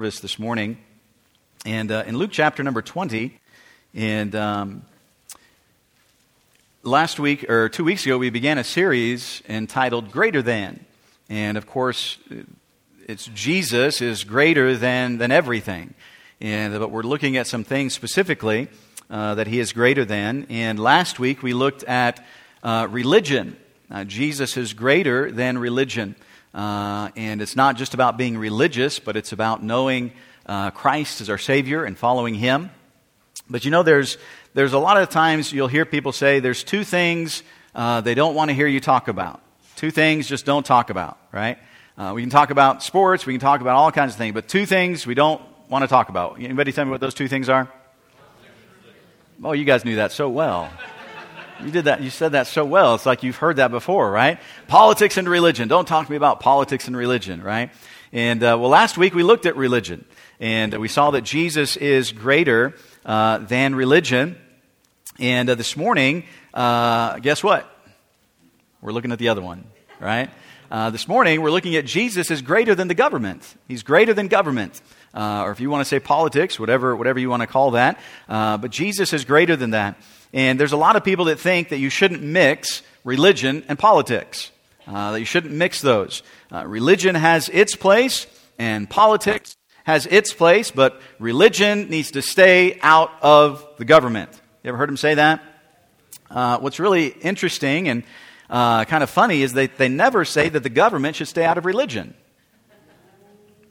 service this morning. And uh, in Luke chapter number 20, and um, last week or two weeks ago, we began a series entitled Greater Than. And of course, it's Jesus is greater than, than everything. And, but we're looking at some things specifically uh, that he is greater than. And last week, we looked at uh, religion. Uh, Jesus is greater than religion. Uh, and it's not just about being religious, but it's about knowing uh, Christ as our Savior and following Him. But you know, there's, there's a lot of times you'll hear people say there's two things uh, they don't want to hear you talk about. Two things just don't talk about, right? Uh, we can talk about sports, we can talk about all kinds of things, but two things we don't want to talk about. Anybody tell me what those two things are? Oh, you guys knew that so well. You did that. You said that so well. It's like you've heard that before, right? Politics and religion. Don't talk to me about politics and religion, right? And uh, well, last week we looked at religion, and we saw that Jesus is greater uh, than religion. And uh, this morning, uh, guess what? We're looking at the other one, right? Uh, this morning, we're looking at Jesus is greater than the government. He's greater than government. Uh, or if you want to say politics, whatever, whatever you want to call that. but Jesus is greater than that. And there's a lot of people that think that you shouldn't mix religion and politics, uh, that you shouldn't mix those. Uh, religion has its place, and politics has its place, but religion needs to stay out of the government. You ever heard him say that? Uh, what's really interesting and uh, kind of funny is they, they never say that the government should stay out of religion.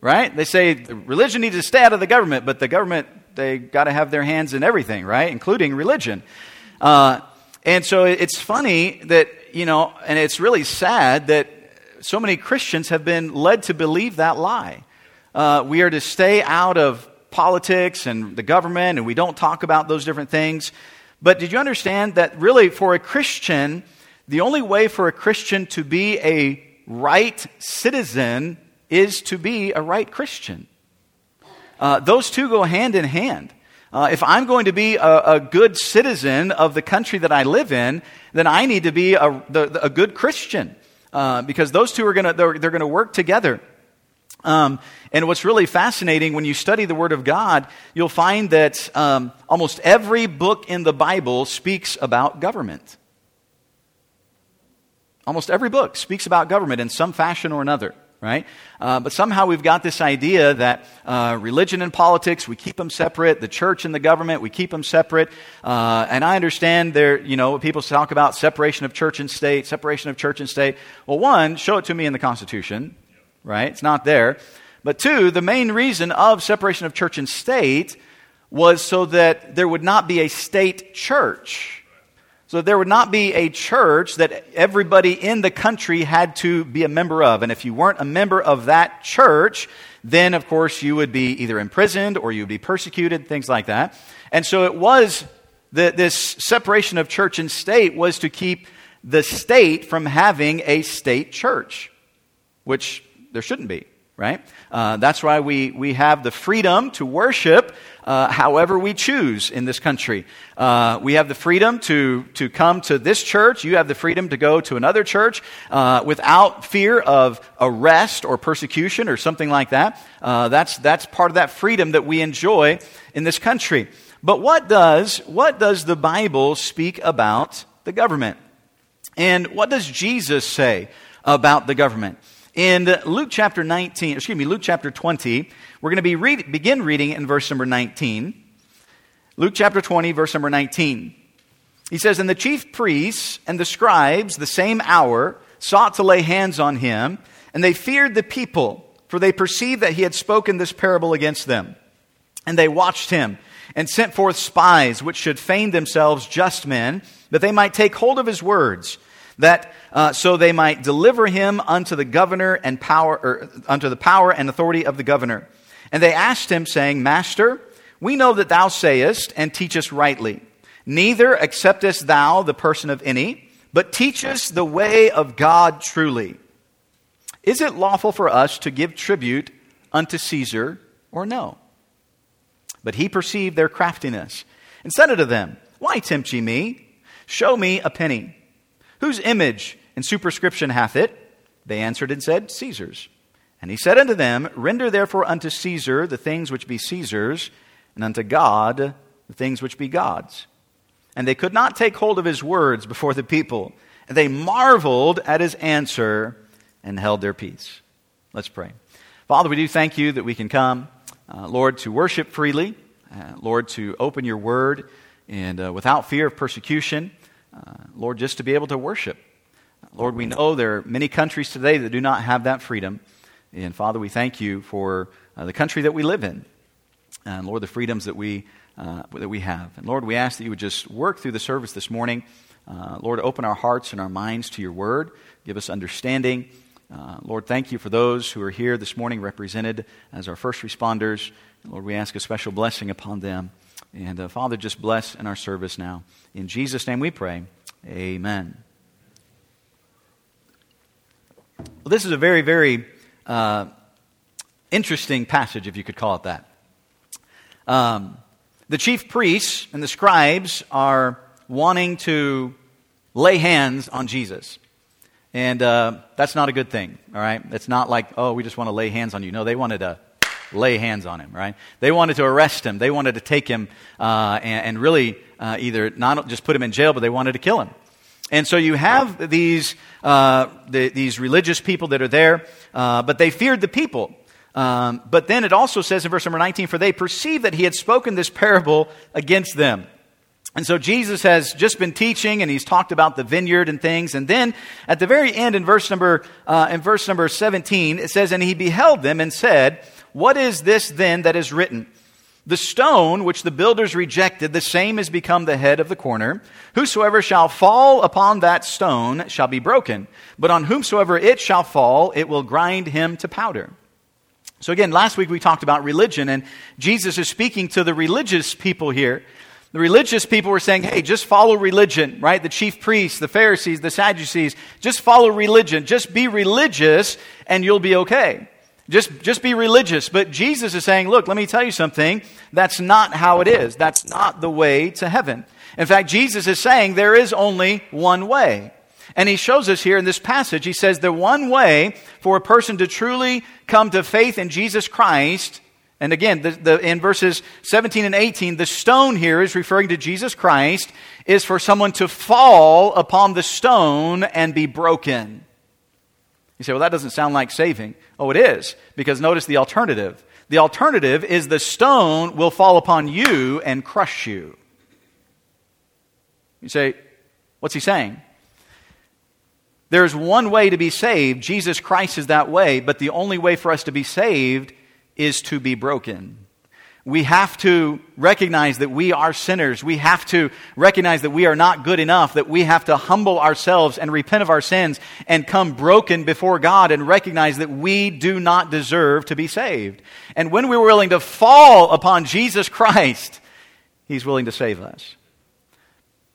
Right? They say religion needs to stay out of the government, but the government they got to have their hands in everything, right? Including religion. Uh, and so it's funny that, you know, and it's really sad that so many Christians have been led to believe that lie. Uh, we are to stay out of politics and the government, and we don't talk about those different things. But did you understand that really for a Christian, the only way for a Christian to be a right citizen is to be a right Christian? Uh, those two go hand in hand. Uh, if I'm going to be a, a, good citizen of the country that I live in, then I need to be a, the, a good Christian uh, because those two are going to they're, they're going to work together. Um, and what's really fascinating when you study the Word of God, you'll find that um, almost every book in the Bible speaks about government. Almost every book speaks about government in some fashion or another right? Uh, but somehow we've got this idea that uh, religion and politics, we keep them separate. The church and the government, we keep them separate. Uh, and I understand there, you know, people talk about separation of church and state, separation of church and state. Well, one, show it to me in the Constitution, right? It's not there. But two, the main reason of separation of church and state was so that there would not be a state church so there would not be a church that everybody in the country had to be a member of. And if you weren't a member of that church, then of course you would be either imprisoned or you would be persecuted, things like that. And so it was that this separation of church and state was to keep the state from having a state church, which there shouldn't be right? Uh, that's why we, we have the freedom to worship uh, however we choose in this country. Uh, we have the freedom to, to come to this church. You have the freedom to go to another church uh, without fear of arrest or persecution or something like that. Uh, that's, that's part of that freedom that we enjoy in this country. But what does, what does the Bible speak about the government? And what does Jesus say about the government? In Luke chapter 19, excuse me, Luke chapter 20, we're going to be read, begin reading in verse number 19. Luke chapter 20, verse number 19. He says, And the chief priests and the scribes, the same hour, sought to lay hands on him, and they feared the people, for they perceived that he had spoken this parable against them. And they watched him, and sent forth spies, which should feign themselves just men, that they might take hold of his words that uh, so they might deliver him unto the governor and power, or unto the power and authority of the governor. And they asked him, saying, Master, we know that thou sayest and teachest rightly. Neither acceptest thou the person of any, but teachest the way of God truly. Is it lawful for us to give tribute unto Caesar or no? But he perceived their craftiness and said unto them, Why tempt ye me? Show me a penny. Whose image and superscription hath it? They answered and said, Caesar's. And he said unto them, Render therefore unto Caesar the things which be Caesar's, and unto God the things which be God's. And they could not take hold of his words before the people. And they marveled at his answer and held their peace. Let's pray. Father, we do thank you that we can come, uh, Lord, to worship freely, uh, Lord, to open your word, and uh, without fear of persecution, Lord, just to be able to worship. Lord, we know there are many countries today that do not have that freedom. And Father, we thank you for uh, the country that we live in. And Lord, the freedoms that we, uh, that we have. And Lord, we ask that you would just work through the service this morning. Uh, Lord, open our hearts and our minds to your word. Give us understanding. Uh, Lord, thank you for those who are here this morning represented as our first responders. Lord, we ask a special blessing upon them. And uh, Father, just bless in our service now. In Jesus' name we pray. Amen. Well, this is a very, very uh, interesting passage, if you could call it that. Um, the chief priests and the scribes are wanting to lay hands on Jesus. And uh, that's not a good thing, all right? It's not like, oh, we just want to lay hands on you. No, they wanted to lay hands on him, right? They wanted to arrest him. They wanted to take him uh, and, and, really uh, either not just put him in jail, but they wanted to kill him. And so you have these, uh, the, these religious people that are there, uh, but they feared the people. Um, but then it also says in verse number 19, for they perceived that he had spoken this parable against them. And so Jesus has just been teaching and he's talked about the vineyard and things. And then at the very end in verse number, uh, in verse number 17, it says, and he beheld them and said, what is this then that is written? The stone which the builders rejected, the same has become the head of the corner. Whosoever shall fall upon that stone shall be broken, but on whomsoever it shall fall, it will grind him to powder. So again, last week we talked about religion, and Jesus is speaking to the religious people here. The religious people were saying, hey, just follow religion, right? The chief priests, the Pharisees, the Sadducees, just follow religion. Just be religious, and you'll be okay. Just, just be religious. But Jesus is saying, look, let me tell you something. That's not how it is. That's not the way to heaven. In fact, Jesus is saying there is only one way. And he shows us here in this passage, he says the one way for a person to truly come to faith in Jesus Christ, and again, the, the, in verses 17 and 18, the stone here is referring to Jesus Christ, is for someone to fall upon the stone and be broken. You say, well, that doesn't sound like saving. Oh, it is, because notice the alternative. The alternative is the stone will fall upon you and crush you. You say, what's he saying? There's one way to be saved. Jesus Christ is that way, but the only way for us to be saved is to be broken we have to recognize that we are sinners. We have to recognize that we are not good enough, that we have to humble ourselves and repent of our sins and come broken before God and recognize that we do not deserve to be saved. And when we're willing to fall upon Jesus Christ, He's willing to save us.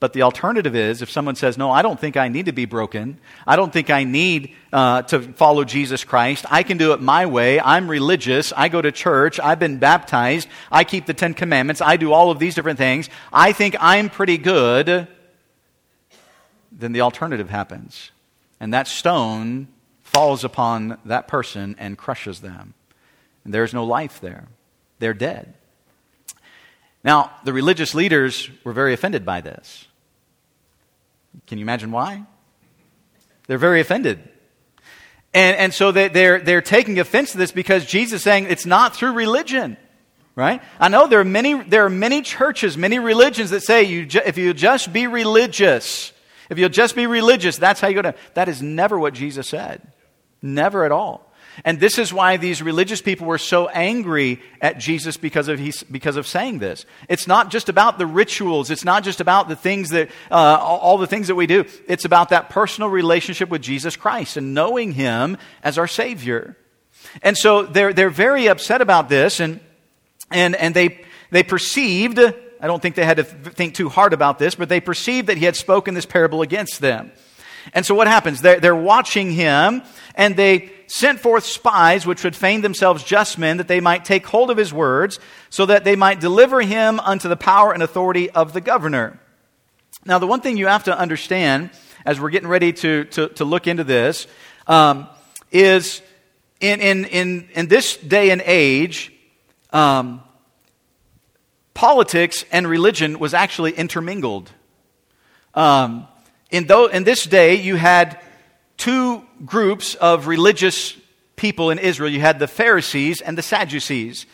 But the alternative is if someone says, No, I don't think I need to be broken. I don't think I need uh, to follow Jesus Christ. I can do it my way. I'm religious. I go to church. I've been baptized. I keep the Ten Commandments. I do all of these different things. I think I'm pretty good. Then the alternative happens. And that stone falls upon that person and crushes them. And there's no life there. They're dead. Now, the religious leaders were very offended by this. Can you imagine why? They're very offended. And, and so they, they're, they're taking offense to this because Jesus is saying it's not through religion. Right? I know there are many, there are many churches, many religions that say you ju- if you just be religious, if you'll just be religious, that's how you're going to. That is never what Jesus said. Never at all. And this is why these religious people were so angry at Jesus because of, he, because of saying this. It's not just about the rituals. It's not just about the things that, uh, all the things that we do. It's about that personal relationship with Jesus Christ and knowing Him as our Savior. And so they're, they're very upset about this and, and, and they, they perceived, I don't think they had to think too hard about this, but they perceived that He had spoken this parable against them. And so what happens? They're, they're watching him, and they sent forth spies which would feign themselves just men, that they might take hold of his words, so that they might deliver him unto the power and authority of the governor. Now, the one thing you have to understand as we're getting ready to, to, to look into this um, is in, in, in, in this day and age, um, politics and religion was actually intermingled. Um, in, though, in this day, you had two groups of religious people in Israel. You had the Pharisees and the Sadducees.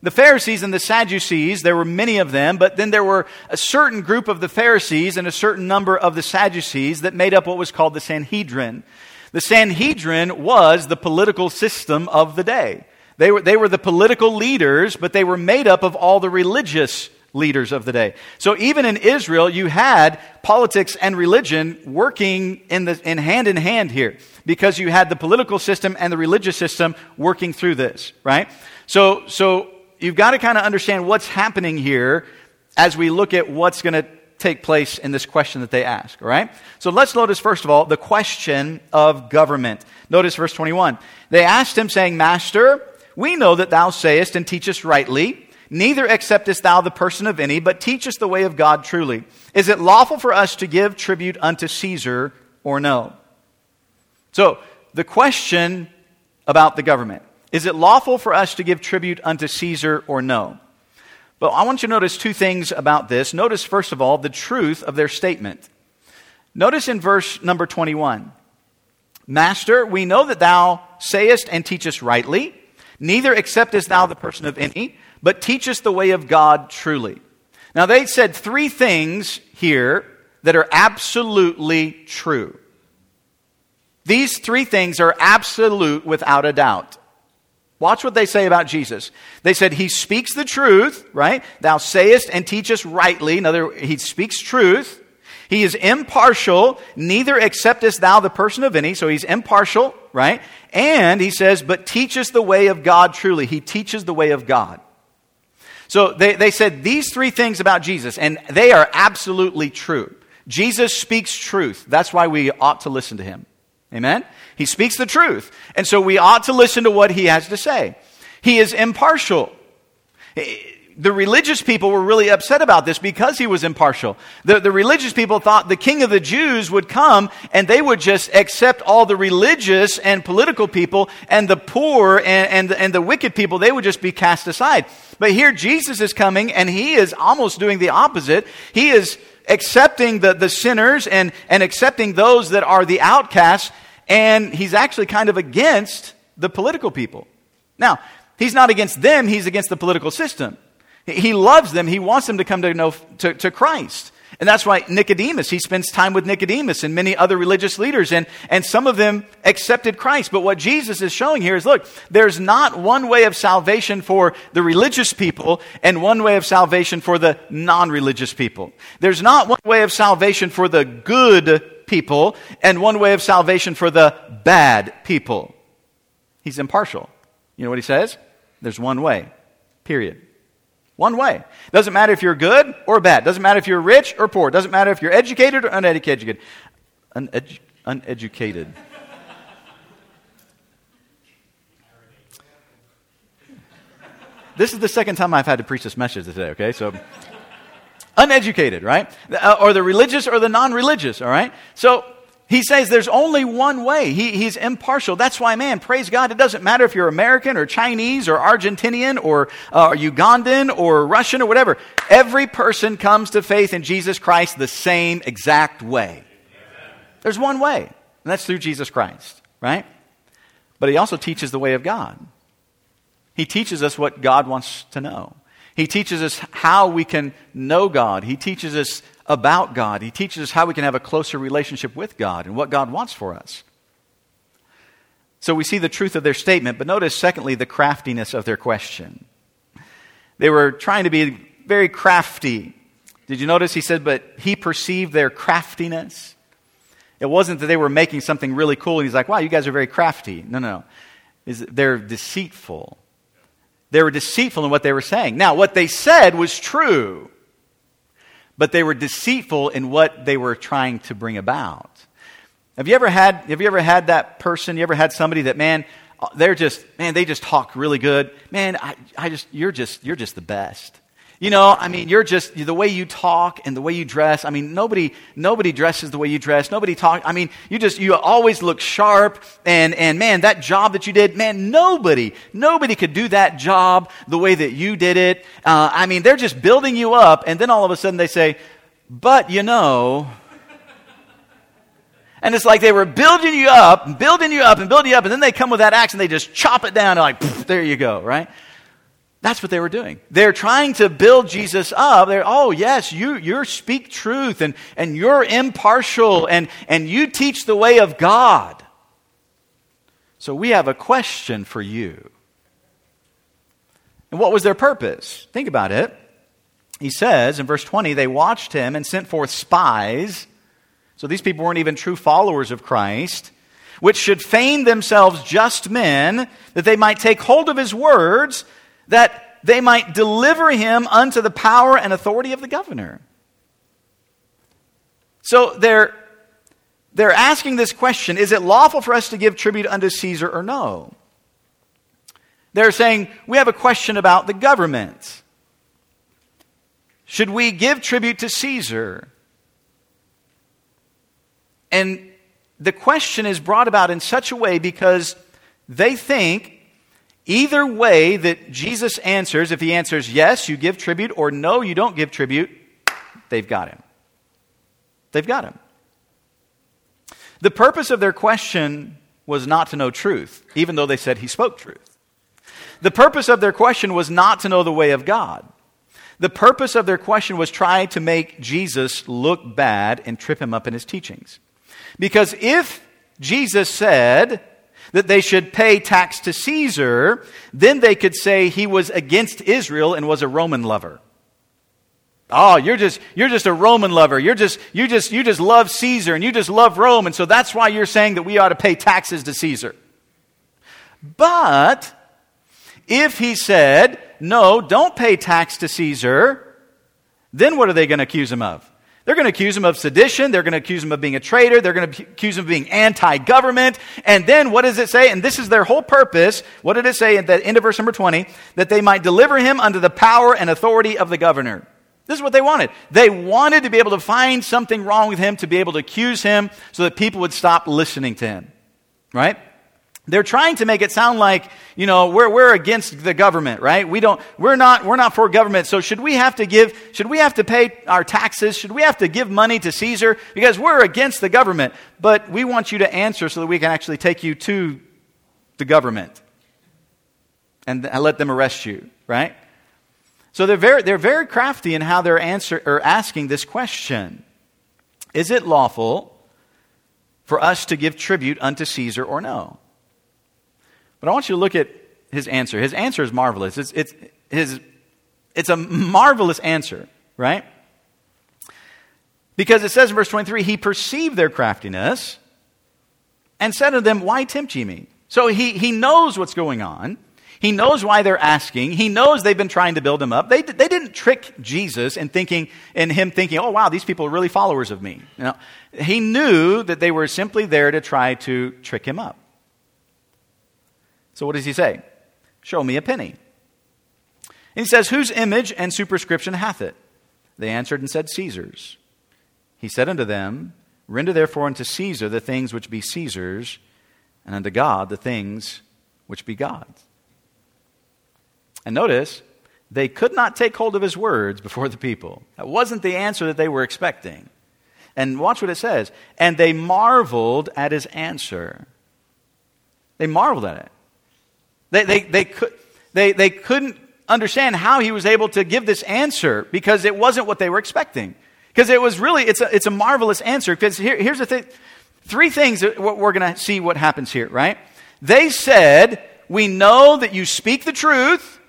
The Pharisees and the Sadducees, there were many of them, but then there were a certain group of the Pharisees and a certain number of the Sadducees that made up what was called the Sanhedrin. The Sanhedrin was the political system of the day. They were, they were the political leaders, but they were made up of all the religious leaders of the day. So even in Israel, you had politics and religion working in, the, in hand in hand here because you had the political system and the religious system working through this, right? So, so you've got to kind of understand what's happening here as we look at what's going to take place in this question that they ask, all right? So let's notice, first of all, the question of government. Notice verse 21. They asked him, saying, Master, we know that thou sayest and teachest rightly. Neither acceptest thou the person of any, but teachest the way of God truly. Is it lawful for us to give tribute unto Caesar or no? So, the question about the government is it lawful for us to give tribute unto Caesar or no? But I want you to notice two things about this. Notice, first of all, the truth of their statement. Notice in verse number 21 Master, we know that thou sayest and teachest rightly, neither acceptest thou the person of any, but teach us the way of God truly. Now, they said three things here that are absolutely true. These three things are absolute without a doubt. Watch what they say about Jesus. They said, He speaks the truth, right? Thou sayest and teachest rightly. In other words, He speaks truth. He is impartial, neither acceptest thou the person of any. So he's impartial, right? And he says, but teachest the way of God truly. He teaches the way of God. So they, they said these three things about Jesus, and they are absolutely true. Jesus speaks truth. That's why we ought to listen to him. Amen? He speaks the truth. And so we ought to listen to what he has to say. He is impartial. The religious people were really upset about this because he was impartial. The, the religious people thought the king of the Jews would come and they would just accept all the religious and political people and the poor and, and, and the wicked people, they would just be cast aside. But here Jesus is coming and he is almost doing the opposite. He is accepting the, the sinners and, and accepting those that are the outcasts, and he's actually kind of against the political people. Now, he's not against them, he's against the political system. He loves them, he wants them to come to know to, to Christ. And that's why Nicodemus, he spends time with Nicodemus and many other religious leaders, and, and some of them accepted Christ. But what Jesus is showing here is look, there's not one way of salvation for the religious people and one way of salvation for the non religious people. There's not one way of salvation for the good people and one way of salvation for the bad people. He's impartial. You know what he says? There's one way, period. One way. Doesn't matter if you're good or bad. Doesn't matter if you're rich or poor. Doesn't matter if you're educated or uneducated. Unedu- uneducated. this is the second time I've had to preach this message today, okay? So, uneducated, right? Uh, or the religious or the non religious, all right? So, he says there's only one way. He, he's impartial. That's why, man, praise God. It doesn't matter if you're American or Chinese or Argentinian or uh, Ugandan or Russian or whatever. Every person comes to faith in Jesus Christ the same exact way. There's one way, and that's through Jesus Christ, right? But he also teaches the way of God. He teaches us what God wants to know. He teaches us how we can know God. He teaches us about God. He teaches us how we can have a closer relationship with God and what God wants for us. So we see the truth of their statement, but notice, secondly, the craftiness of their question. They were trying to be very crafty. Did you notice he said, but he perceived their craftiness? It wasn't that they were making something really cool and he's like, wow, you guys are very crafty. No, no. Is they're deceitful. They were deceitful in what they were saying. Now, what they said was true but they were deceitful in what they were trying to bring about. Have you ever had, have you ever had that person, you ever had somebody that, man, they're just, man, they just talk really good. Man, I, I just, you're just, you're just the best. You know, I mean, you're just the way you talk and the way you dress. I mean, nobody nobody dresses the way you dress. Nobody talk. I mean, you just you always look sharp. And and man, that job that you did, man, nobody nobody could do that job the way that you did it. Uh, I mean, they're just building you up, and then all of a sudden they say, "But you know." And it's like they were building you up, building you up, and building you up, and then they come with that axe and they just chop it down, and like, there you go, right? That's what they were doing. They're trying to build Jesus up. They're, oh, yes, you, you speak truth and, and you're impartial and, and you teach the way of God. So we have a question for you. And what was their purpose? Think about it. He says in verse 20, they watched him and sent forth spies. So these people weren't even true followers of Christ, which should feign themselves just men, that they might take hold of his words that they might deliver him unto the power and authority of the governor. So they're, they're asking this question Is it lawful for us to give tribute unto Caesar or no? They're saying, We have a question about the government. Should we give tribute to Caesar? And the question is brought about in such a way because they think Either way that Jesus answers, if he answers yes, you give tribute, or no, you don't give tribute, they've got him. They've got him. The purpose of their question was not to know truth, even though they said he spoke truth. The purpose of their question was not to know the way of God. The purpose of their question was try to make Jesus look bad and trip him up in his teachings. Because if Jesus said, that they should pay tax to Caesar, then they could say he was against Israel and was a Roman lover. Oh, you're just you're just a Roman lover. You're just you just you just love Caesar and you just love Rome and so that's why you're saying that we ought to pay taxes to Caesar. But if he said, "No, don't pay tax to Caesar," then what are they going to accuse him of? They're going to accuse him of sedition. They're going to accuse him of being a traitor. They're going to accuse him of being anti government. And then what does it say? And this is their whole purpose. What did it say at the end of verse number 20? That they might deliver him under the power and authority of the governor. This is what they wanted. They wanted to be able to find something wrong with him, to be able to accuse him so that people would stop listening to him. Right? They're trying to make it sound like, you know, we're, we're against the government, right? We don't, we're not, we're not for government. So should we have to give, should we have to pay our taxes? Should we have to give money to Caesar? Because we're against the government. But we want you to answer so that we can actually take you to the government and let them arrest you, right? So they're very, they're very crafty in how they're answer, or asking this question. Is it lawful for us to give tribute unto Caesar or no? But I want you to look at his answer. His answer is marvelous. It's, it's, his, it's a marvelous answer, right? Because it says in verse 23, he perceived their craftiness and said to them, Why tempt ye me? So he, he knows what's going on. He knows why they're asking. He knows they've been trying to build him up. They, they didn't trick Jesus in thinking, in him thinking, oh wow, these people are really followers of me. You know, he knew that they were simply there to try to trick him up. So what does he say? Show me a penny. And he says, Whose image and superscription hath it? They answered and said, Caesar's. He said unto them, Render therefore unto Caesar the things which be Caesar's, and unto God the things which be God's. And notice, they could not take hold of his words before the people. That wasn't the answer that they were expecting. And watch what it says. And they marveled at his answer. They marveled at it. They, they, they, could, they, they couldn't understand how he was able to give this answer because it wasn't what they were expecting. Because it was really, it's a, it's a marvelous answer. Because here, here's the thing three things that we're going to see what happens here, right? They said, We know that you speak the truth,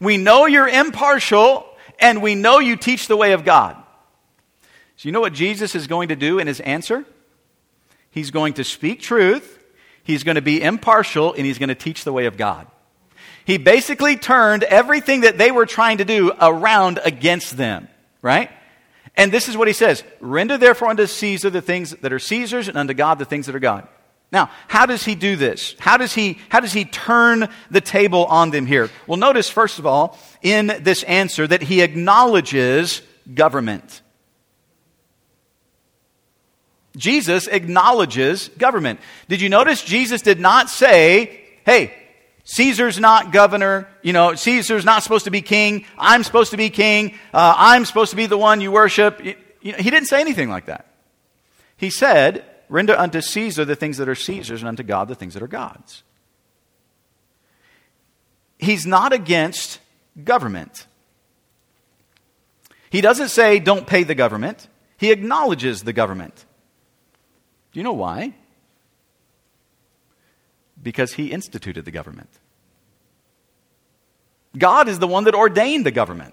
we know you're impartial, and we know you teach the way of God. So, you know what Jesus is going to do in his answer? He's going to speak truth, He's going to be impartial and he's going to teach the way of God. He basically turned everything that they were trying to do around against them, right? And this is what he says Render therefore unto Caesar the things that are Caesar's, and unto God the things that are God. Now, how does he do this? How does he, how does he turn the table on them here? Well, notice, first of all, in this answer that he acknowledges government. Jesus acknowledges government. Did you notice Jesus did not say, hey, Caesar's not governor. You know, Caesar's not supposed to be king. I'm supposed to be king. Uh, I'm supposed to be the one you worship. You know, he didn't say anything like that. He said, Render unto Caesar the things that are Caesar's, and unto God the things that are God's. He's not against government. He doesn't say, don't pay the government. He acknowledges the government. Do you know why? Because he instituted the government. God is the one that ordained the government.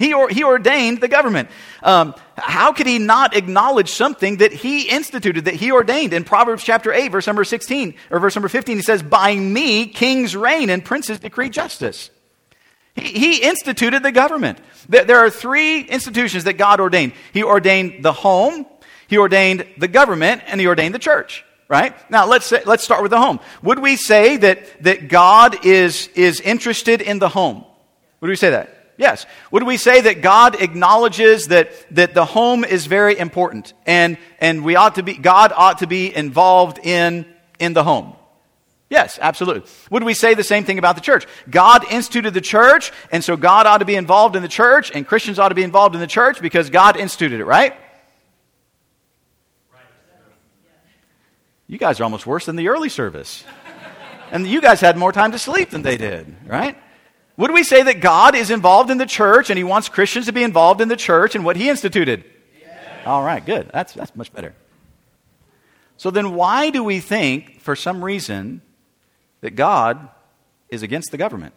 He, or, he ordained the government. Um, how could he not acknowledge something that he instituted, that he ordained? In Proverbs chapter 8, verse number 16, or verse number 15, he says, By me kings reign and princes decree justice. He, he instituted the government. There are three institutions that God ordained. He ordained the home, he ordained the government, and he ordained the church right? Now let's say, let's start with the home. Would we say that that God is is interested in the home? Would we say that? Yes. Would we say that God acknowledges that, that the home is very important and, and we ought to be, God ought to be involved in, in the home? Yes, absolutely. Would we say the same thing about the church? God instituted the church, and so God ought to be involved in the church, and Christians ought to be involved in the church because God instituted it, right? You guys are almost worse than the early service. and you guys had more time to sleep than they did, right? Would we say that God is involved in the church and he wants Christians to be involved in the church and what he instituted? Yes. All right, good. That's, that's much better. So then, why do we think, for some reason, that God is against the government?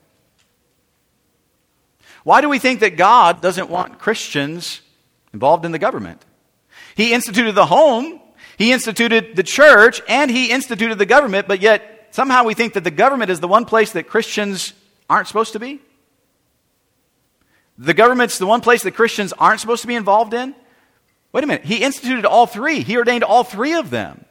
Why do we think that God doesn't want Christians involved in the government? He instituted the home, He instituted the church, and He instituted the government, but yet somehow we think that the government is the one place that Christians aren't supposed to be? The government's the one place that Christians aren't supposed to be involved in? Wait a minute. He instituted all three, he ordained all three of them.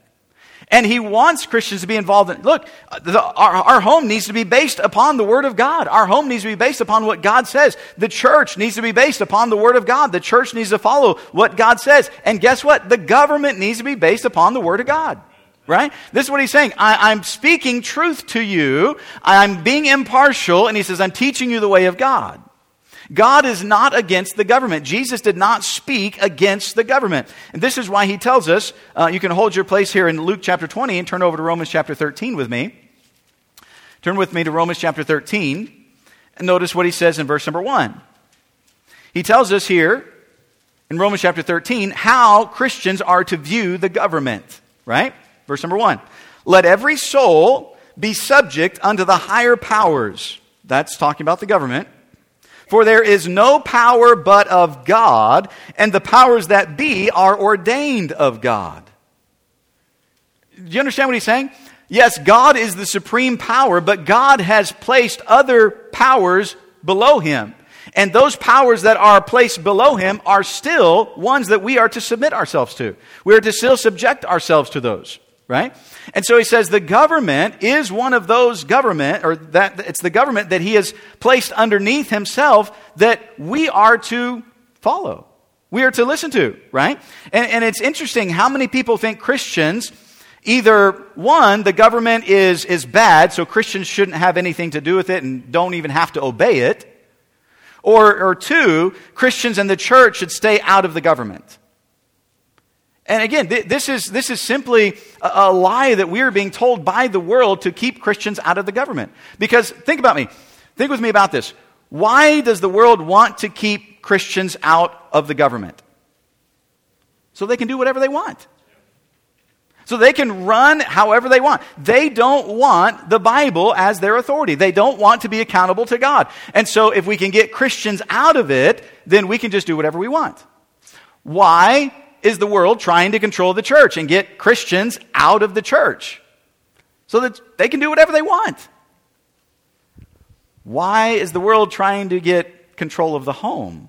And he wants Christians to be involved in. Look, the, our, our home needs to be based upon the Word of God. Our home needs to be based upon what God says. The church needs to be based upon the Word of God. The church needs to follow what God says. And guess what? The government needs to be based upon the Word of God right? This is what he's saying. I, am speaking truth to you. I'm being impartial. And he says, I'm teaching you the way of God. God is not against the government. Jesus did not speak against the government. And this is why he tells us, uh, you can hold your place here in Luke chapter 20 and turn over to Romans chapter 13 with me. Turn with me to Romans chapter 13 and notice what he says in verse number 1. He tells us here in Romans chapter 13 how Christians are to view the government, right? Verse number one Let every soul be subject unto the higher powers. That's talking about the government. For there is no power but of God, and the powers that be are ordained of God. Do you understand what he's saying? Yes, God is the supreme power, but God has placed other powers below him. And those powers that are placed below him are still ones that we are to submit ourselves to. We are to still subject ourselves to those right? And so he says the government is one of those government, or that it's the government that he has placed underneath himself that we are to follow. We are to listen to, right? And, and it's interesting how many people think Christians either one, the government is, is bad, so Christians shouldn't have anything to do with it and don't even have to obey it. Or, or two, Christians and the church should stay out of the government. And again, th- this, is, this is simply a, a lie that we are being told by the world to keep Christians out of the government. Because think about me. Think with me about this. Why does the world want to keep Christians out of the government? So they can do whatever they want. So they can run however they want. They don't want the Bible as their authority. They don't want to be accountable to God. And so if we can get Christians out of it, then we can just do whatever we want. Why? Is the world trying to control the church and get Christians out of the church so that they can do whatever they want. Why is the world trying to get control of the home?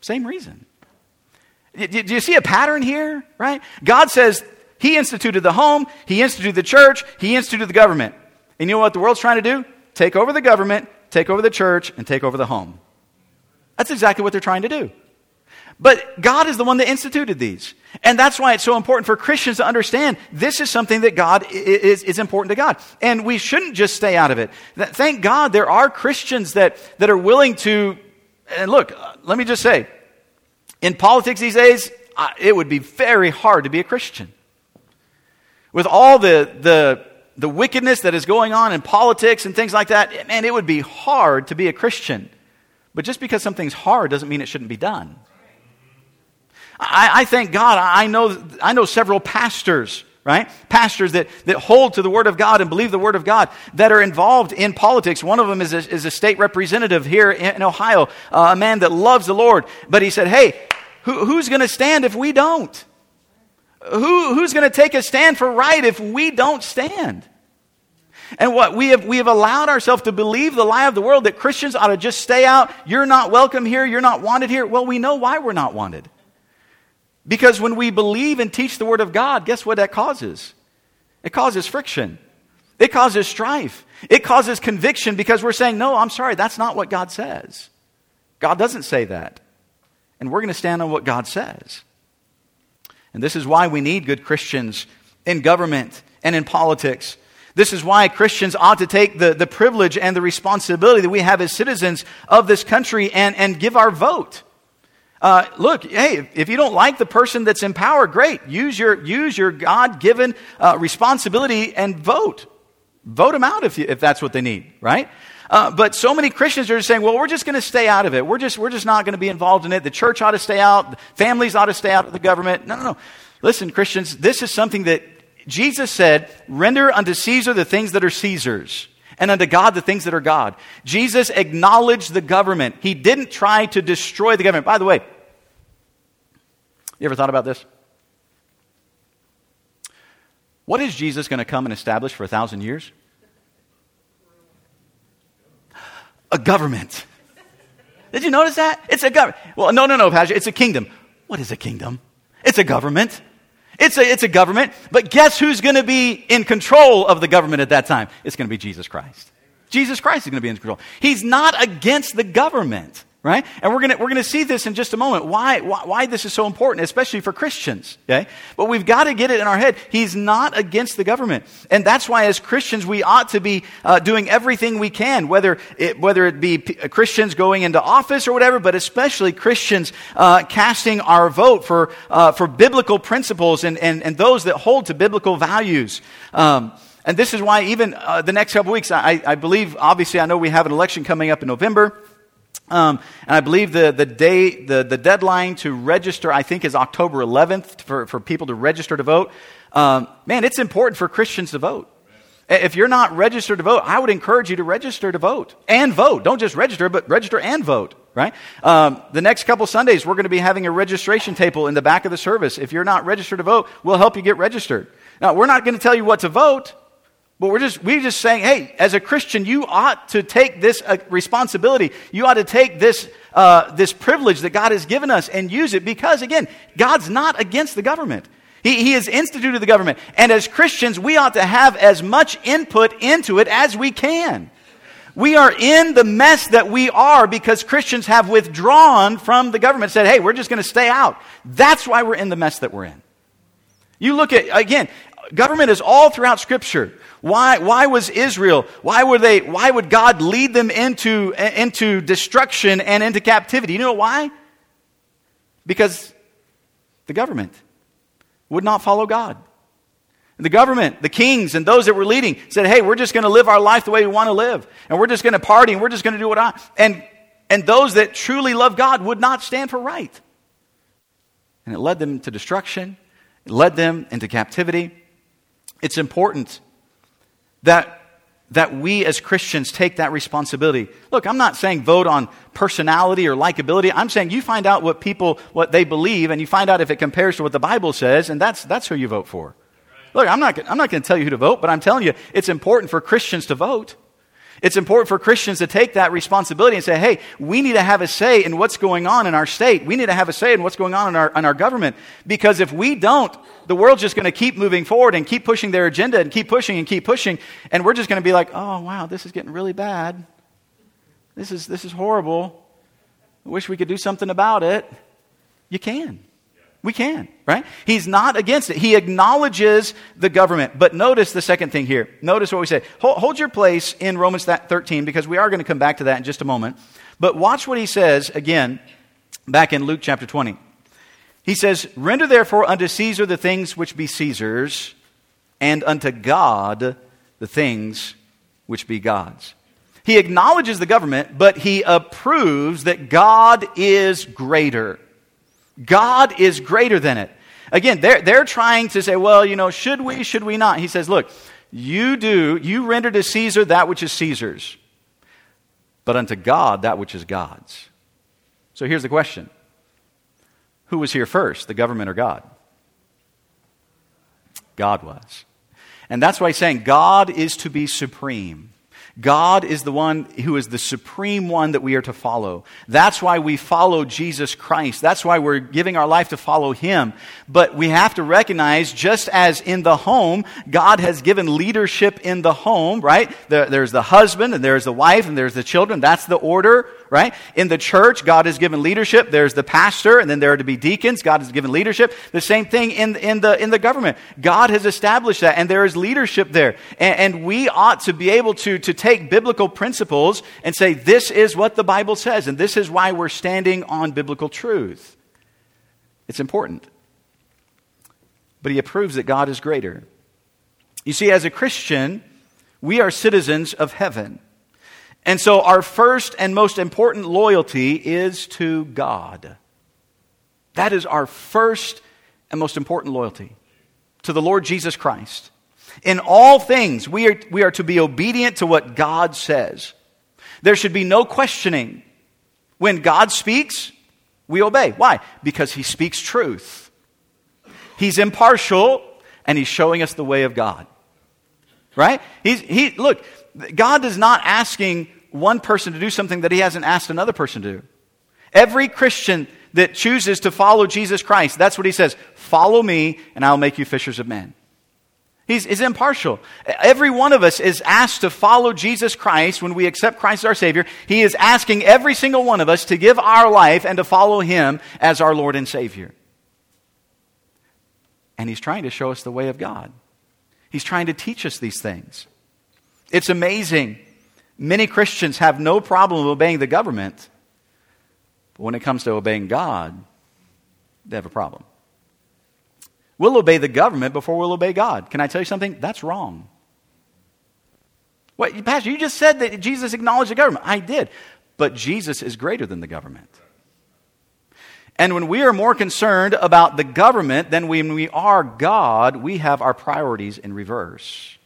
Same reason. Do you see a pattern here, right? God says He instituted the home, he instituted the church, he instituted the government. And you know what the world's trying to do? Take over the government, take over the church, and take over the home. That's exactly what they're trying to do. But God is the one that instituted these. And that's why it's so important for Christians to understand this is something that God is, is important to God. And we shouldn't just stay out of it. Thank God there are Christians that, that are willing to, and look, let me just say, in politics these days, it would be very hard to be a Christian. With all the, the, the wickedness that is going on in politics and things like that, man, it would be hard to be a Christian. But just because something's hard doesn't mean it shouldn't be done. I, I thank God. I know, I know several pastors right? Pastors that, that hold to the Word of God and believe the Word of God that are involved in politics. One of them is a, is a state representative here in Ohio, uh, a man that loves the Lord. But he said, hey, who, who's going to stand if we don't? Who, who's going to take a stand for right if we don't stand? And what we have, we have allowed ourselves to believe the lie of the world that Christians ought to just stay out. You're not welcome here. You're not wanted here. Well, we know why we're not wanted. Because when we believe and teach the Word of God, guess what that causes? It causes friction. It causes strife. It causes conviction because we're saying, no, I'm sorry, that's not what God says. God doesn't say that. And we're going to stand on what God says. And this is why we need good Christians in government and in politics. This is why Christians ought to take the, the privilege and the responsibility that we have as citizens of this country and, and give our vote. Uh, look, hey, if you don't like the person that's in power, great. Use your, use your God given uh, responsibility and vote. Vote them out if, you, if that's what they need, right? Uh, but so many Christians are just saying, well, we're just going to stay out of it. We're just, we're just not going to be involved in it. The church ought to stay out. Families ought to stay out of the government. No, no, no. Listen, Christians, this is something that Jesus said, render unto Caesar the things that are Caesar's and unto God the things that are God. Jesus acknowledged the government. He didn't try to destroy the government. By the way, you ever thought about this? What is Jesus going to come and establish for a thousand years? A government. Did you notice that? It's a government. Well, no, no, no, Pastor. It's a kingdom. What is a kingdom? It's a government. It's a, it's a government, but guess who's going to be in control of the government at that time? It's going to be Jesus Christ. Jesus Christ is going to be in control. He's not against the government right? And we're going we're gonna see this in just a moment, why, why, why this is so important, especially for Christians, okay? But we've got to get it in our head. He's not against the government. And that's why as Christians, we ought to be uh, doing everything we can, whether it, whether it be P- Christians going into office or whatever, but especially Christians uh, casting our vote for, uh, for biblical principles and, and, and those that hold to biblical values. Um, and this is why even uh, the next couple weeks, I, I believe, obviously, I know we have an election coming up in November. Um, and I believe the, the day, the, the deadline to register, I think, is October 11th for, for people to register to vote. Um, man, it's important for Christians to vote. If you're not registered to vote, I would encourage you to register to vote and vote. Don't just register, but register and vote, right? Um, the next couple Sundays, we're going to be having a registration table in the back of the service. If you're not registered to vote, we'll help you get registered. Now, we're not going to tell you what to vote. But we're just, we're just saying, hey, as a Christian, you ought to take this uh, responsibility. You ought to take this, uh, this privilege that God has given us and use it because, again, God's not against the government. He, he has instituted the government. And as Christians, we ought to have as much input into it as we can. We are in the mess that we are because Christians have withdrawn from the government, said, hey, we're just going to stay out. That's why we're in the mess that we're in. You look at, again, government is all throughout Scripture. Why, why was Israel, why would they, why would God lead them into, into destruction and into captivity? You know why? Because the government would not follow God. The government, the kings, and those that were leading said, hey, we're just going to live our life the way we want to live. And we're just going to party and we're just going to do what I. And, and those that truly love God would not stand for right. And it led them to destruction, it led them into captivity. It's important that, that we as Christians take that responsibility. Look, I'm not saying vote on personality or likability. I'm saying you find out what people, what they believe, and you find out if it compares to what the Bible says, and that's, that's who you vote for. Look, I'm not, I'm not going to tell you who to vote, but I'm telling you it's important for Christians to vote. It's important for Christians to take that responsibility and say, hey, we need to have a say in what's going on in our state. We need to have a say in what's going on in our, in our government. Because if we don't, the world's just going to keep moving forward and keep pushing their agenda and keep pushing and keep pushing. And we're just going to be like, oh, wow, this is getting really bad. This is, this is horrible. I wish we could do something about it. You can. We can, right? He's not against it. He acknowledges the government. But notice the second thing here. Notice what we say. Hold, hold, your place in Romans 13 because we are going to come back to that in just a moment. But watch what he says again back in Luke chapter 20. He says, Render therefore unto Caesar the things which be Caesar's, and unto God the things which be God's. He acknowledges the government, but he approves that God is greater. God is greater than it. Again, they're, they're trying to say, well, you know, should we, should we not? He says, look, you do, you render to Caesar that which is Caesar's, but unto God that which is God's. So here's the question Who was here first, the government or God? God was. And that's why he's saying God is to be supreme. God is the one who is the supreme one that we are to follow. That's why we follow Jesus Christ. That's why we're giving our life to follow Him. But we have to recognize, just as in the home, God has given leadership in the home, right? There's the husband, and there's the wife, and there's the children. That's the order, right? In the church, God has given leadership. There's the pastor, and then there are to be deacons. God has given leadership. The same thing in, in, the, in the government. God has established that, and there is leadership there. And, and we ought to be able to, to take biblical principles and say, this is what the Bible says, and this is why we're standing on biblical truth. It's important. But he approves that God is greater. You see, as a Christian, we are citizens of heaven. And so our first and most important loyalty is to God. That is our first and most important loyalty to the Lord Jesus Christ. In all things, we are, we are to be obedient to what God says. There should be no questioning. When God speaks, we obey. Why? Because He speaks truth. He's impartial, and He's showing us the way of God. Right? He's, he, look, God is not asking one person to do something that He hasn't asked another person to do. Every Christian that chooses to follow Jesus Christ, that's what He says follow me, and I'll make you fishers of men. He's, he's, impartial. Every one of us is asked to follow Jesus Christ when we accept Christ as our Savior. He is asking every single one of us to give our life and to follow Him as our Lord and Savior. And He's trying to show us the way of God. He's trying to teach us these things. It's amazing. Many Christians have no problem obeying the government, but when it comes to obeying God, they have a problem. We'll obey the government before we'll obey God. Can I tell you something? That's wrong. What, Pastor, you just said that Jesus acknowledged the government. I did. But Jesus is greater than the government. And when we are more concerned about the government than when we are God, we have our priorities in reverse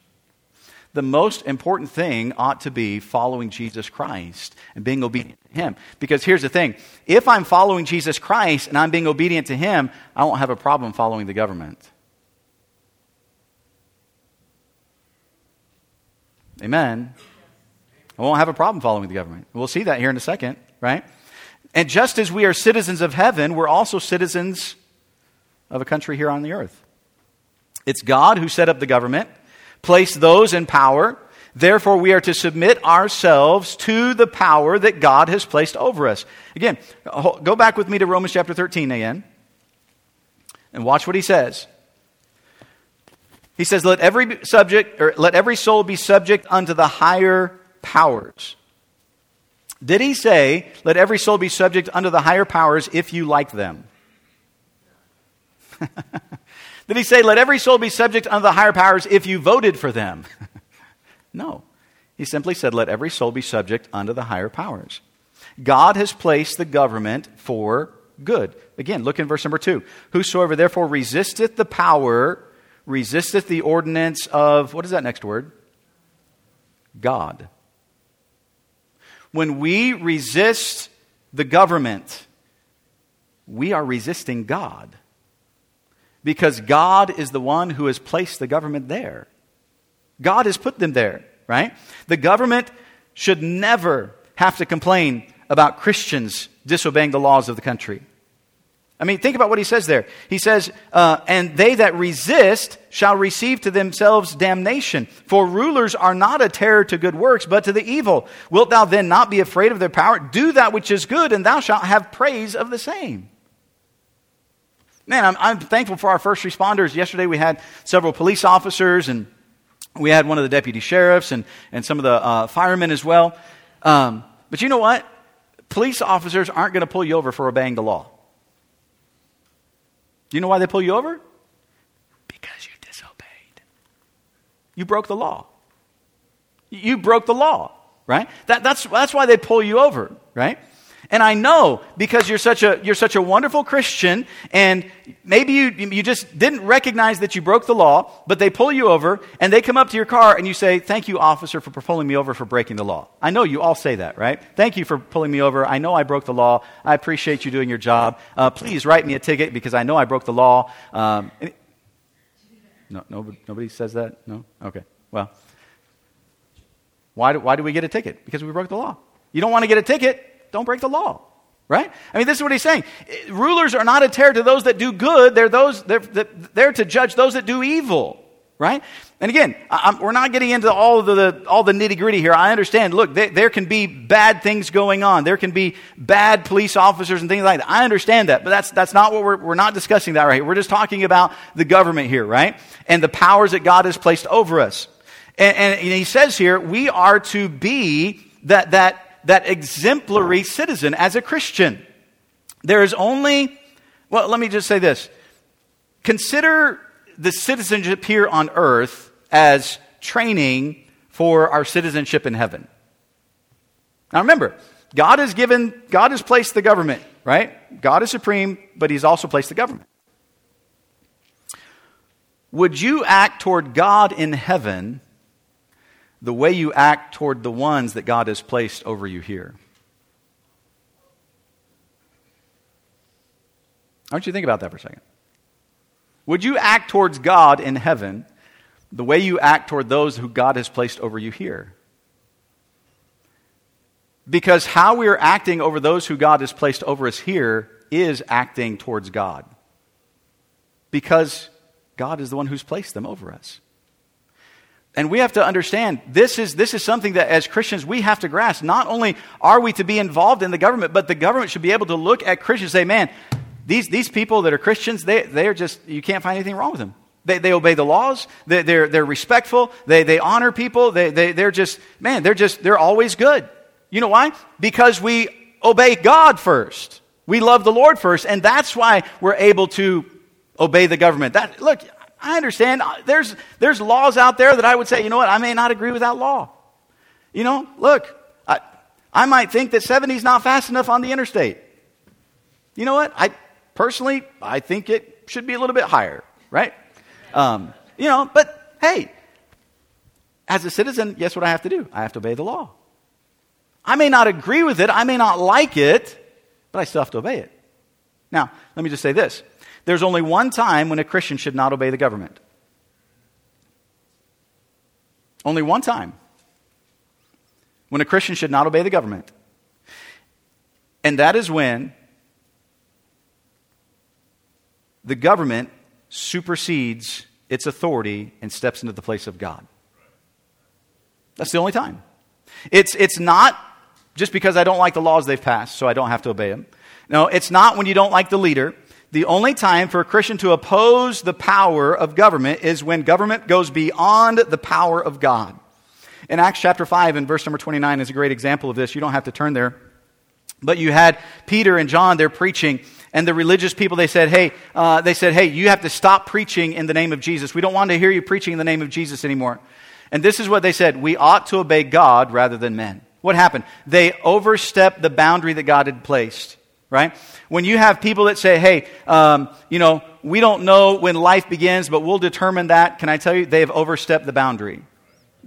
the most important thing ought to be following Jesus Christ and being obedient to Him. Because here's the thing if I'm following Jesus Christ and I'm being obedient to Him, I won't have a problem following the government. Amen. I won't have a problem following the government. We'll see that here in a second, right? And just as we are citizens of heaven, we're also citizens of a country here on the earth. It's God who set up the government placed those in power. Therefore, we are to submit ourselves to the power that God has placed over us. Again, go back with me to Romans chapter 13 again and watch what he says. He says, Let every subject or let every soul be subject unto the higher powers. Did he say, Let every soul be subject unto the higher powers if you like them? Did he say, let every soul be subject unto the higher powers if you voted for them? no. He simply said, let every soul be subject unto the higher powers. God has placed the government for good. Again, look in verse number two. Whosoever therefore resisteth the power, resisteth the ordinance of, what is that next word? God. When we resist the government, we are resisting God because God is the one who has placed the government there. God has put them there, right? The government should never have to complain about Christians disobeying the laws of the country. I mean, think about what he says there. He says, uh, And they that resist shall receive to themselves damnation. For rulers are not a terror to good works, but to the evil. Wilt thou then not be afraid of their power? Do that which is good, and thou shalt have praise of the same. Man, I'm, I'm thankful for our first responders. Yesterday we had several police officers, and we had one of the deputy sheriffs, and, and some of the uh, firemen as well. Um, but you know what? Police officers aren't going to pull you over for obeying the law. Do you know why they pull you over? Because you disobeyed. You broke the law. You broke the law, right? That, that's, that's why they pull you over, right? And I know because you're such a, you're such a wonderful Christian and maybe you, you just didn't recognize that you broke the law, but they pull you over and they come up to your car and you say, thank you, officer, for pulling me over for breaking the law. I know you all say that, right? Thank you for pulling me over. I know I broke the law. I appreciate you doing your job. Uh, please write me a ticket because I know I broke the law. Um, no, nobody, nobody says that? No? Okay. Well, why do, why do we get a ticket? Because we broke the law. You don't want to get a ticket? Don't break the law. Right? I mean, this is what he's saying. Rulers are not a terror to those that do good. They're those, they're, they're to judge those that do evil. Right? And again, I'm, we're not getting into all the, all the nitty gritty here. I understand. Look, they, there can be bad things going on. There can be bad police officers and things like that. I understand that, but that's that's not what we're we're not discussing that right here. We're just talking about the government here, right? And the powers that God has placed over us. And, and, and he says here, we are to be that that that exemplary citizen as a Christian. There is only, well, let me just say this. Consider the citizenship here on earth as training for our citizenship in heaven. Now remember, God has given, God has placed the government, right? God is supreme, but He's also placed the government. Would you act toward God in heaven the way you act toward the ones that God has placed over you here. I want you to think about that for a second. Would you act towards God in heaven the way you act toward those who God has placed over you here? Because how we are acting over those who God has placed over us here is acting towards God. Because God is the one who's placed them over us. And we have to understand this is, this is something that as Christians we have to grasp. Not only are we to be involved in the government, but the government should be able to look at Christians and say, man, these, these people that are Christians, they, they're just, you can't find anything wrong with them. They, they obey the laws. They, they're, they're respectful. They, they honor people. They, they, they're just, man, they're just, they're always good. You know why? Because we obey God first. We love the Lord first. And that's why we're able to obey the government. That, look, I understand. There's, there's laws out there that I would say, you know what, I may not agree with that law. You know, look, I, I might think that 70 is not fast enough on the interstate. You know what? I personally, I think it should be a little bit higher, right? Um, you know, but hey, as a citizen, guess what I have to do? I have to obey the law. I may not agree with it, I may not like it, but I still have to obey it. Now, let me just say this there's only one time when a Christian should not obey the government. Only one time when a Christian should not obey the government. And that is when the government supersedes its authority and steps into the place of God. That's the only time. It's, it's not just because I don't like the laws they've passed, so I don't have to obey them. No, it's not when you don't like the leader the only time for a Christian to oppose the power of government is when government goes beyond the power of God. In Acts chapter 5 and verse number 29 is a great example of this. You don't have to turn there. But you had Peter and John, they're preaching, and the religious people, they said, hey, uh, they said, hey, you have to stop preaching in the name of Jesus. We don't want to hear you preaching in the name of Jesus anymore. And this is what they said we ought to obey God rather than men. What happened? They overstepped the boundary that God had placed right? When you have people that say, hey, um, you know, we don't know when life begins, but we'll determine that, can I tell you, they have overstepped the boundary.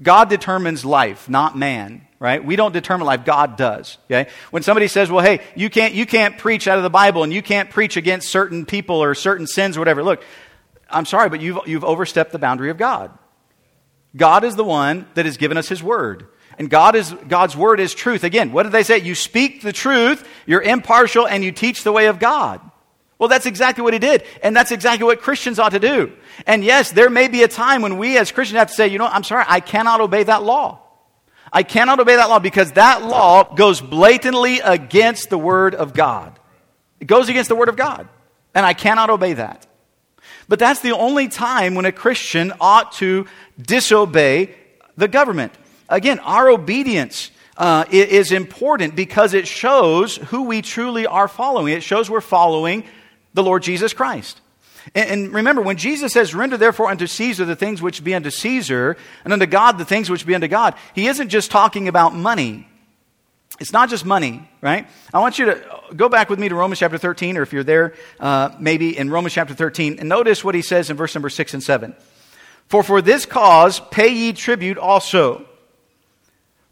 God determines life, not man, right? We don't determine life, God does, okay? When somebody says, well, hey, you can't, you can't preach out of the Bible and you can't preach against certain people or certain sins or whatever, look, I'm sorry, but you've, you've overstepped the boundary of God. God is the one that has given us His Word. And God is, God's word is truth. Again, what did they say? You speak the truth, you're impartial, and you teach the way of God. Well, that's exactly what he did. And that's exactly what Christians ought to do. And yes, there may be a time when we as Christians have to say, you know, I'm sorry, I cannot obey that law. I cannot obey that law because that law goes blatantly against the Word of God. It goes against the Word of God. And I cannot obey that. But that's the only time when a Christian ought to disobey the government. Again, our obedience uh, is important because it shows who we truly are following. It shows we're following the Lord Jesus Christ. And, and, remember, when Jesus says, Render therefore unto Caesar the things which be unto Caesar, and unto God the things which be unto God, he isn't just talking about money. It's not just money, right? I want you to go back with me to Romans chapter 13, or if you're there, uh, maybe in Romans chapter 13, and notice what he says in verse number 6 and 7. For for this cause pay ye tribute also.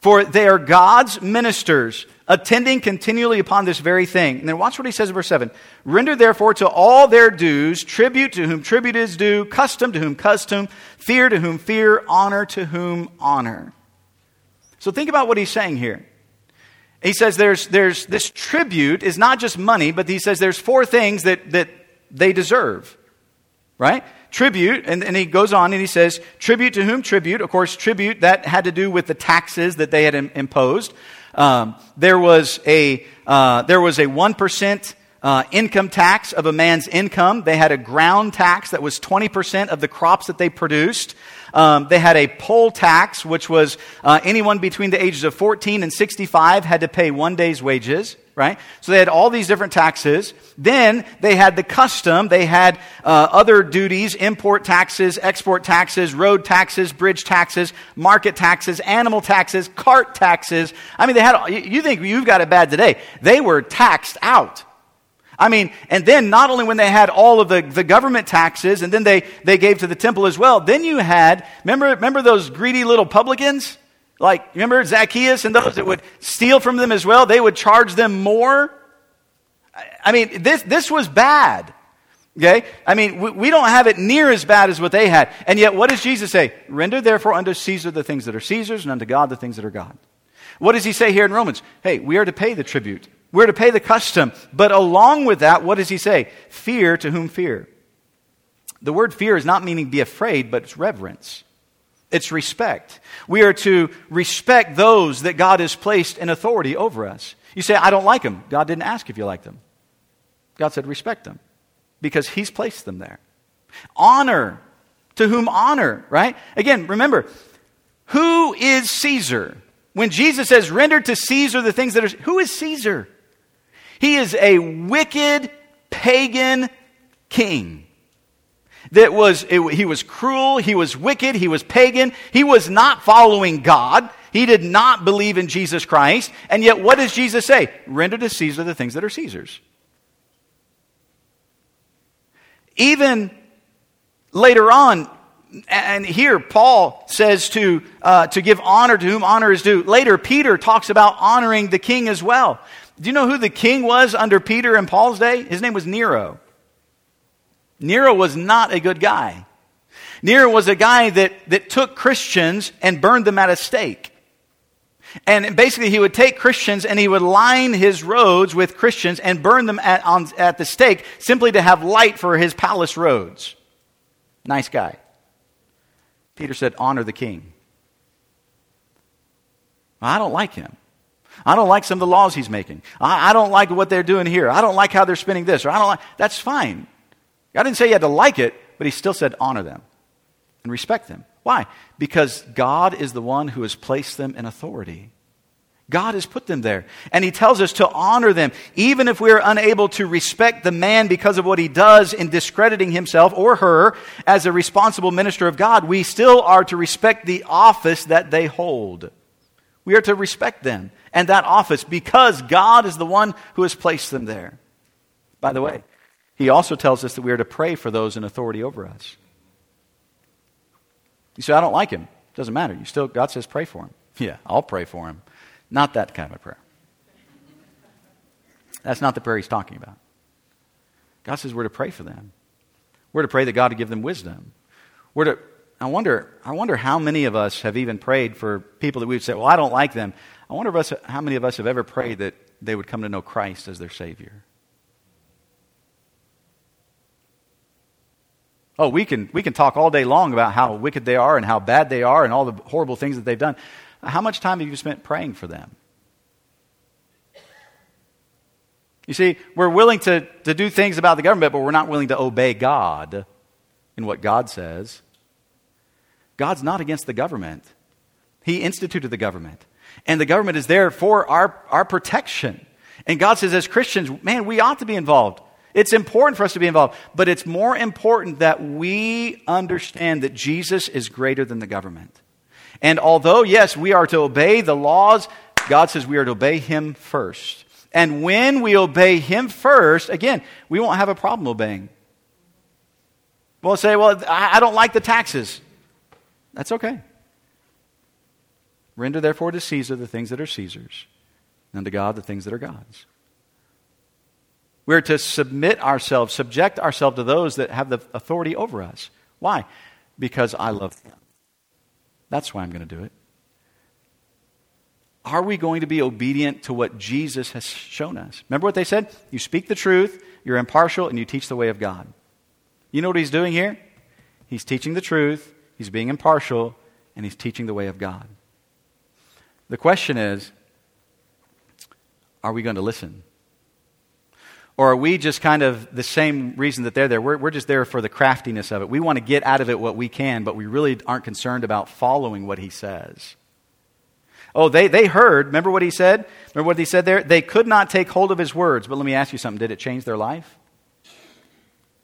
For they are God's ministers, attending continually upon this very thing. And then watch what he says in verse 7. Render therefore to all their dues, tribute to whom tribute is due, custom to whom custom, fear to whom fear, honor to whom honor. So think about what he's saying here. He says there's, there's this tribute is not just money, but he says there's four things that, that they deserve. Right? Tribute, and, and he goes on and he says, tribute to whom tribute? Of course, tribute, that had to do with the taxes that they had imposed. Um, there was a, uh, there was a 1% uh, income tax of a man's income. They had a ground tax that was 20% of the crops that they produced. Um, they had a poll tax, which was uh, anyone between the ages of 14 and 65 had to pay one day's wages right? So they had all these different taxes. Then they had the custom. They had uh, other duties, import taxes, export taxes, road taxes, bridge taxes, market taxes, animal taxes, cart taxes. I mean, they had, you think you've got it bad today. They were taxed out. I mean, and then not only when they had all of the, the government taxes, and then they, they gave to the temple as well, then you had, remember, remember those greedy little publicans? Like, remember Zacchaeus and those that would steal from them as well? They would charge them more. I mean, this, this was bad. Okay? I mean, we, we, don't have it near as bad as what they had. And yet, what does Jesus say? Render therefore unto Caesar the things that are Caesar's, and unto God the things that are God. What does he say here in Romans? Hey, we are to pay the tribute. We're to pay the custom. But along with that, what does he say? Fear to whom fear. The word fear is not meaning be afraid, but it's reverence. It's respect. We are to respect those that God has placed in authority over us. You say, I don't like them. God didn't ask if you like them. God said, respect them because He's placed them there. Honor to whom honor, right? Again, remember, who is Caesar? When Jesus says, render to Caesar the things that are, who is Caesar? He is a wicked pagan king. That was, it, he was cruel, he was wicked, he was pagan, he was not following God, he did not believe in Jesus Christ, and yet what does Jesus say? Render to Caesar the things that are Caesar's. Even later on, and here Paul says to, uh, to give honor to whom honor is due. Later, Peter talks about honoring the king as well. Do you know who the king was under Peter and Paul's day? His name was Nero. Nero was not a good guy. Nero was a guy that, that took Christians and burned them at a stake. And basically, he would take Christians and he would line his roads with Christians and burn them at, on, at the stake simply to have light for his palace roads. Nice guy. Peter said, Honor the king. I don't like him. I don't like some of the laws he's making. I, I, don't like what they're doing here. I don't like how they're spinning this, or I don't like. That's fine. God didn't say you had to like it, but he still said honor them and respect them. Why? Because God is the one who has placed them in authority. God has put them there. And he tells us to honor them, even if we're unable to respect the man because of what he does in discrediting himself or her as a responsible minister of God. We still are to respect the office that they hold. We are to respect them and that office because God is the one who has placed them there. By the way, he also tells us that we are to pray for those in authority over us. You say, I don't like him. Doesn't matter. You still, God says, pray for him. Yeah, I'll pray for him. Not that kind of a prayer. That's not the prayer he's talking about. God says we're to pray for them. We're to pray that God would give them wisdom. We're to I wonder, I wonder how many of us have even prayed for people that we would say, well, I don't like them. I wonder us, how many of us have ever prayed that they would come to know Christ as their Savior. Oh, we can, we can talk all day long about how wicked they are and how bad they are and all the horrible things that they've done. How much time have you spent praying for them? You see, we're willing to, to do things about the government, but we're not willing to obey God in what God says. God's not against the government, He instituted the government. And the government is there for our, our protection. And God says, as Christians, man, we ought to be involved. It's important for us to be involved, but it's more important that we understand that Jesus is greater than the government. And although, yes, we are to obey the laws, God says we are to obey Him first. And when we obey Him first, again, we won't have a problem obeying. We'll say, well, I don't like the taxes. That's okay. Render therefore to Caesar the things that are Caesar's, and to God the things that are God's. We're to submit ourselves, subject ourselves to those that have the authority over us. Why? Because I love them. That's why I'm going to do it. Are we going to be obedient to what Jesus has shown us? Remember what they said? You speak the truth, you're impartial, and you teach the way of God. You know what he's doing here? He's teaching the truth, he's being impartial, and he's teaching the way of God. The question is are we going to listen? Or are we just kind of the same reason that they're there? We're, we're just there for the craftiness of it. We want to get out of it what we can, but we really aren't concerned about following what he says. Oh, they, they heard. Remember what he said? Remember what he said there? They could not take hold of his words. But let me ask you something. Did it change their life?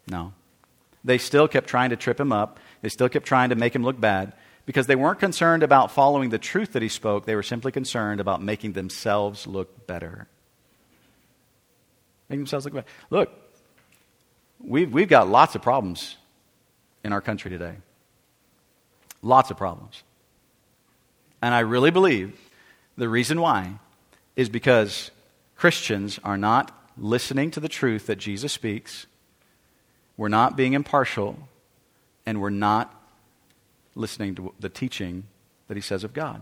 No. They still kept trying to trip him up. They still kept trying to make him look bad because they weren't concerned about following the truth that he spoke. They were simply concerned about making themselves look better. Make themselves look better. Look, we've, we've got lots of problems in our country today. Lots of problems. And I really believe the reason why is because Christians are not listening to the truth that Jesus speaks, we're not being impartial, and we're not listening to the teaching that he says of God.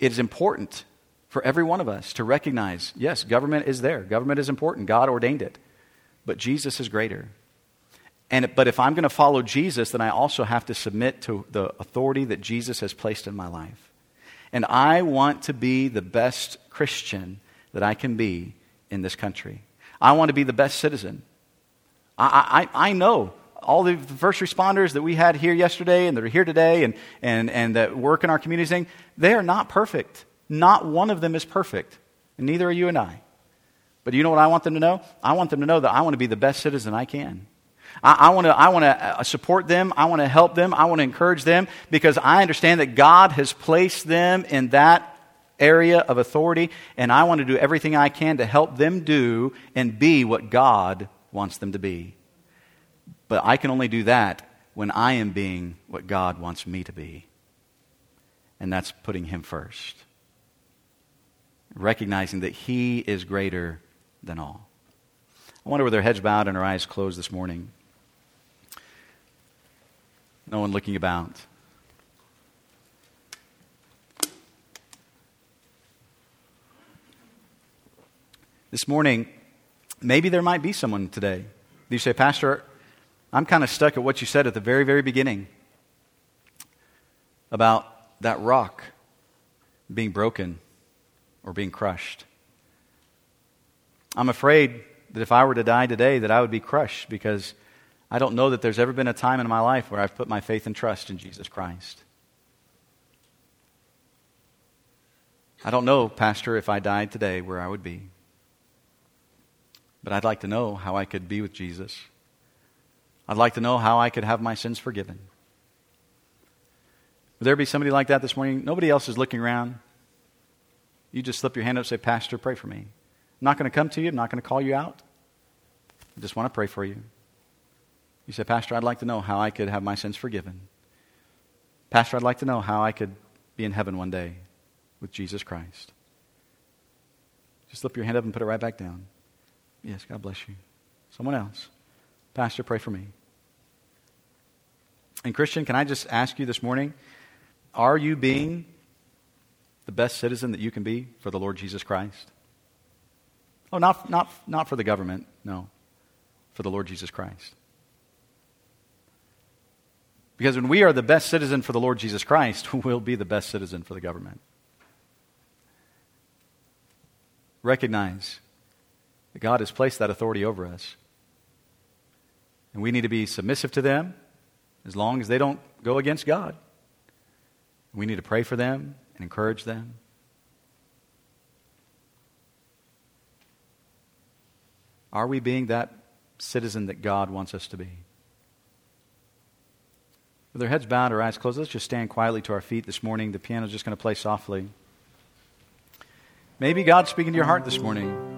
It is important for every one of us to recognize yes, government is there. Government is important. God ordained it. But Jesus is greater. And, but if I'm going to follow Jesus, then I also have to submit to the authority that Jesus has placed in my life. And I want to be the best Christian that I can be in this country. I want to be the best citizen. I, I, I know all the first responders that we had here yesterday and that are here today and, and, and that work in our community, saying, they are not perfect. Not one of them is perfect, and neither are you and I. But you know what I want them to know? I want them to know that I want to be the best citizen I can. I, want to, I want to uh, support them. I want to help them. I want to encourage them because I understand that God has placed them in that area of authority, and I want to do everything I can to help them do and be what God wants them to be. But I can only do that when I am being what God wants me to be. And that's putting Him first recognizing that He is greater than all. I wonder with their heads bowed and our eyes closed this morning. No one looking about. This morning, maybe there might be someone today. You say, Pastor, I'm kind of stuck at what you said at the very, very beginning about that rock being broken or being crushed. I'm afraid that if I were to die today that I would be crushed because I don't know that there's ever been a time in my life where I've put my faith and trust in Jesus Christ. I don't know, Pastor, if I died today where I would be. But I'd like to know how I could be with Jesus. I'd like to know how I could have my sins forgiven. Would there be somebody like that this morning? Nobody else is looking around. You just slip your hand up and say, Pastor, pray for me. I'm not going to come to you. I'm not going to call you out. I just want to pray for you. You say, Pastor, I'd like to know how I could have my sins forgiven. Pastor, I'd like to know how I could be in heaven one day with Jesus Christ. Just slip your hand up and put it right back down. Yes, God bless you. Someone else. Pastor, pray for me. And, Christian, can I just ask you this morning are you being the best citizen that you can be for the Lord Jesus Christ? Oh, not, not, not for the government, no, for the Lord Jesus Christ. Because when we are the best citizen for the Lord Jesus Christ, we'll be the best citizen for the government. Recognize that God has placed that authority over us. And we need to be submissive to them as long as they don't go against God. We need to pray for them and encourage them. Are we being that citizen that God wants us to be? With our heads bowed, our eyes closed, let's just stand quietly to our feet this morning. The piano is just going to play softly. Maybe God's speaking to your heart this morning.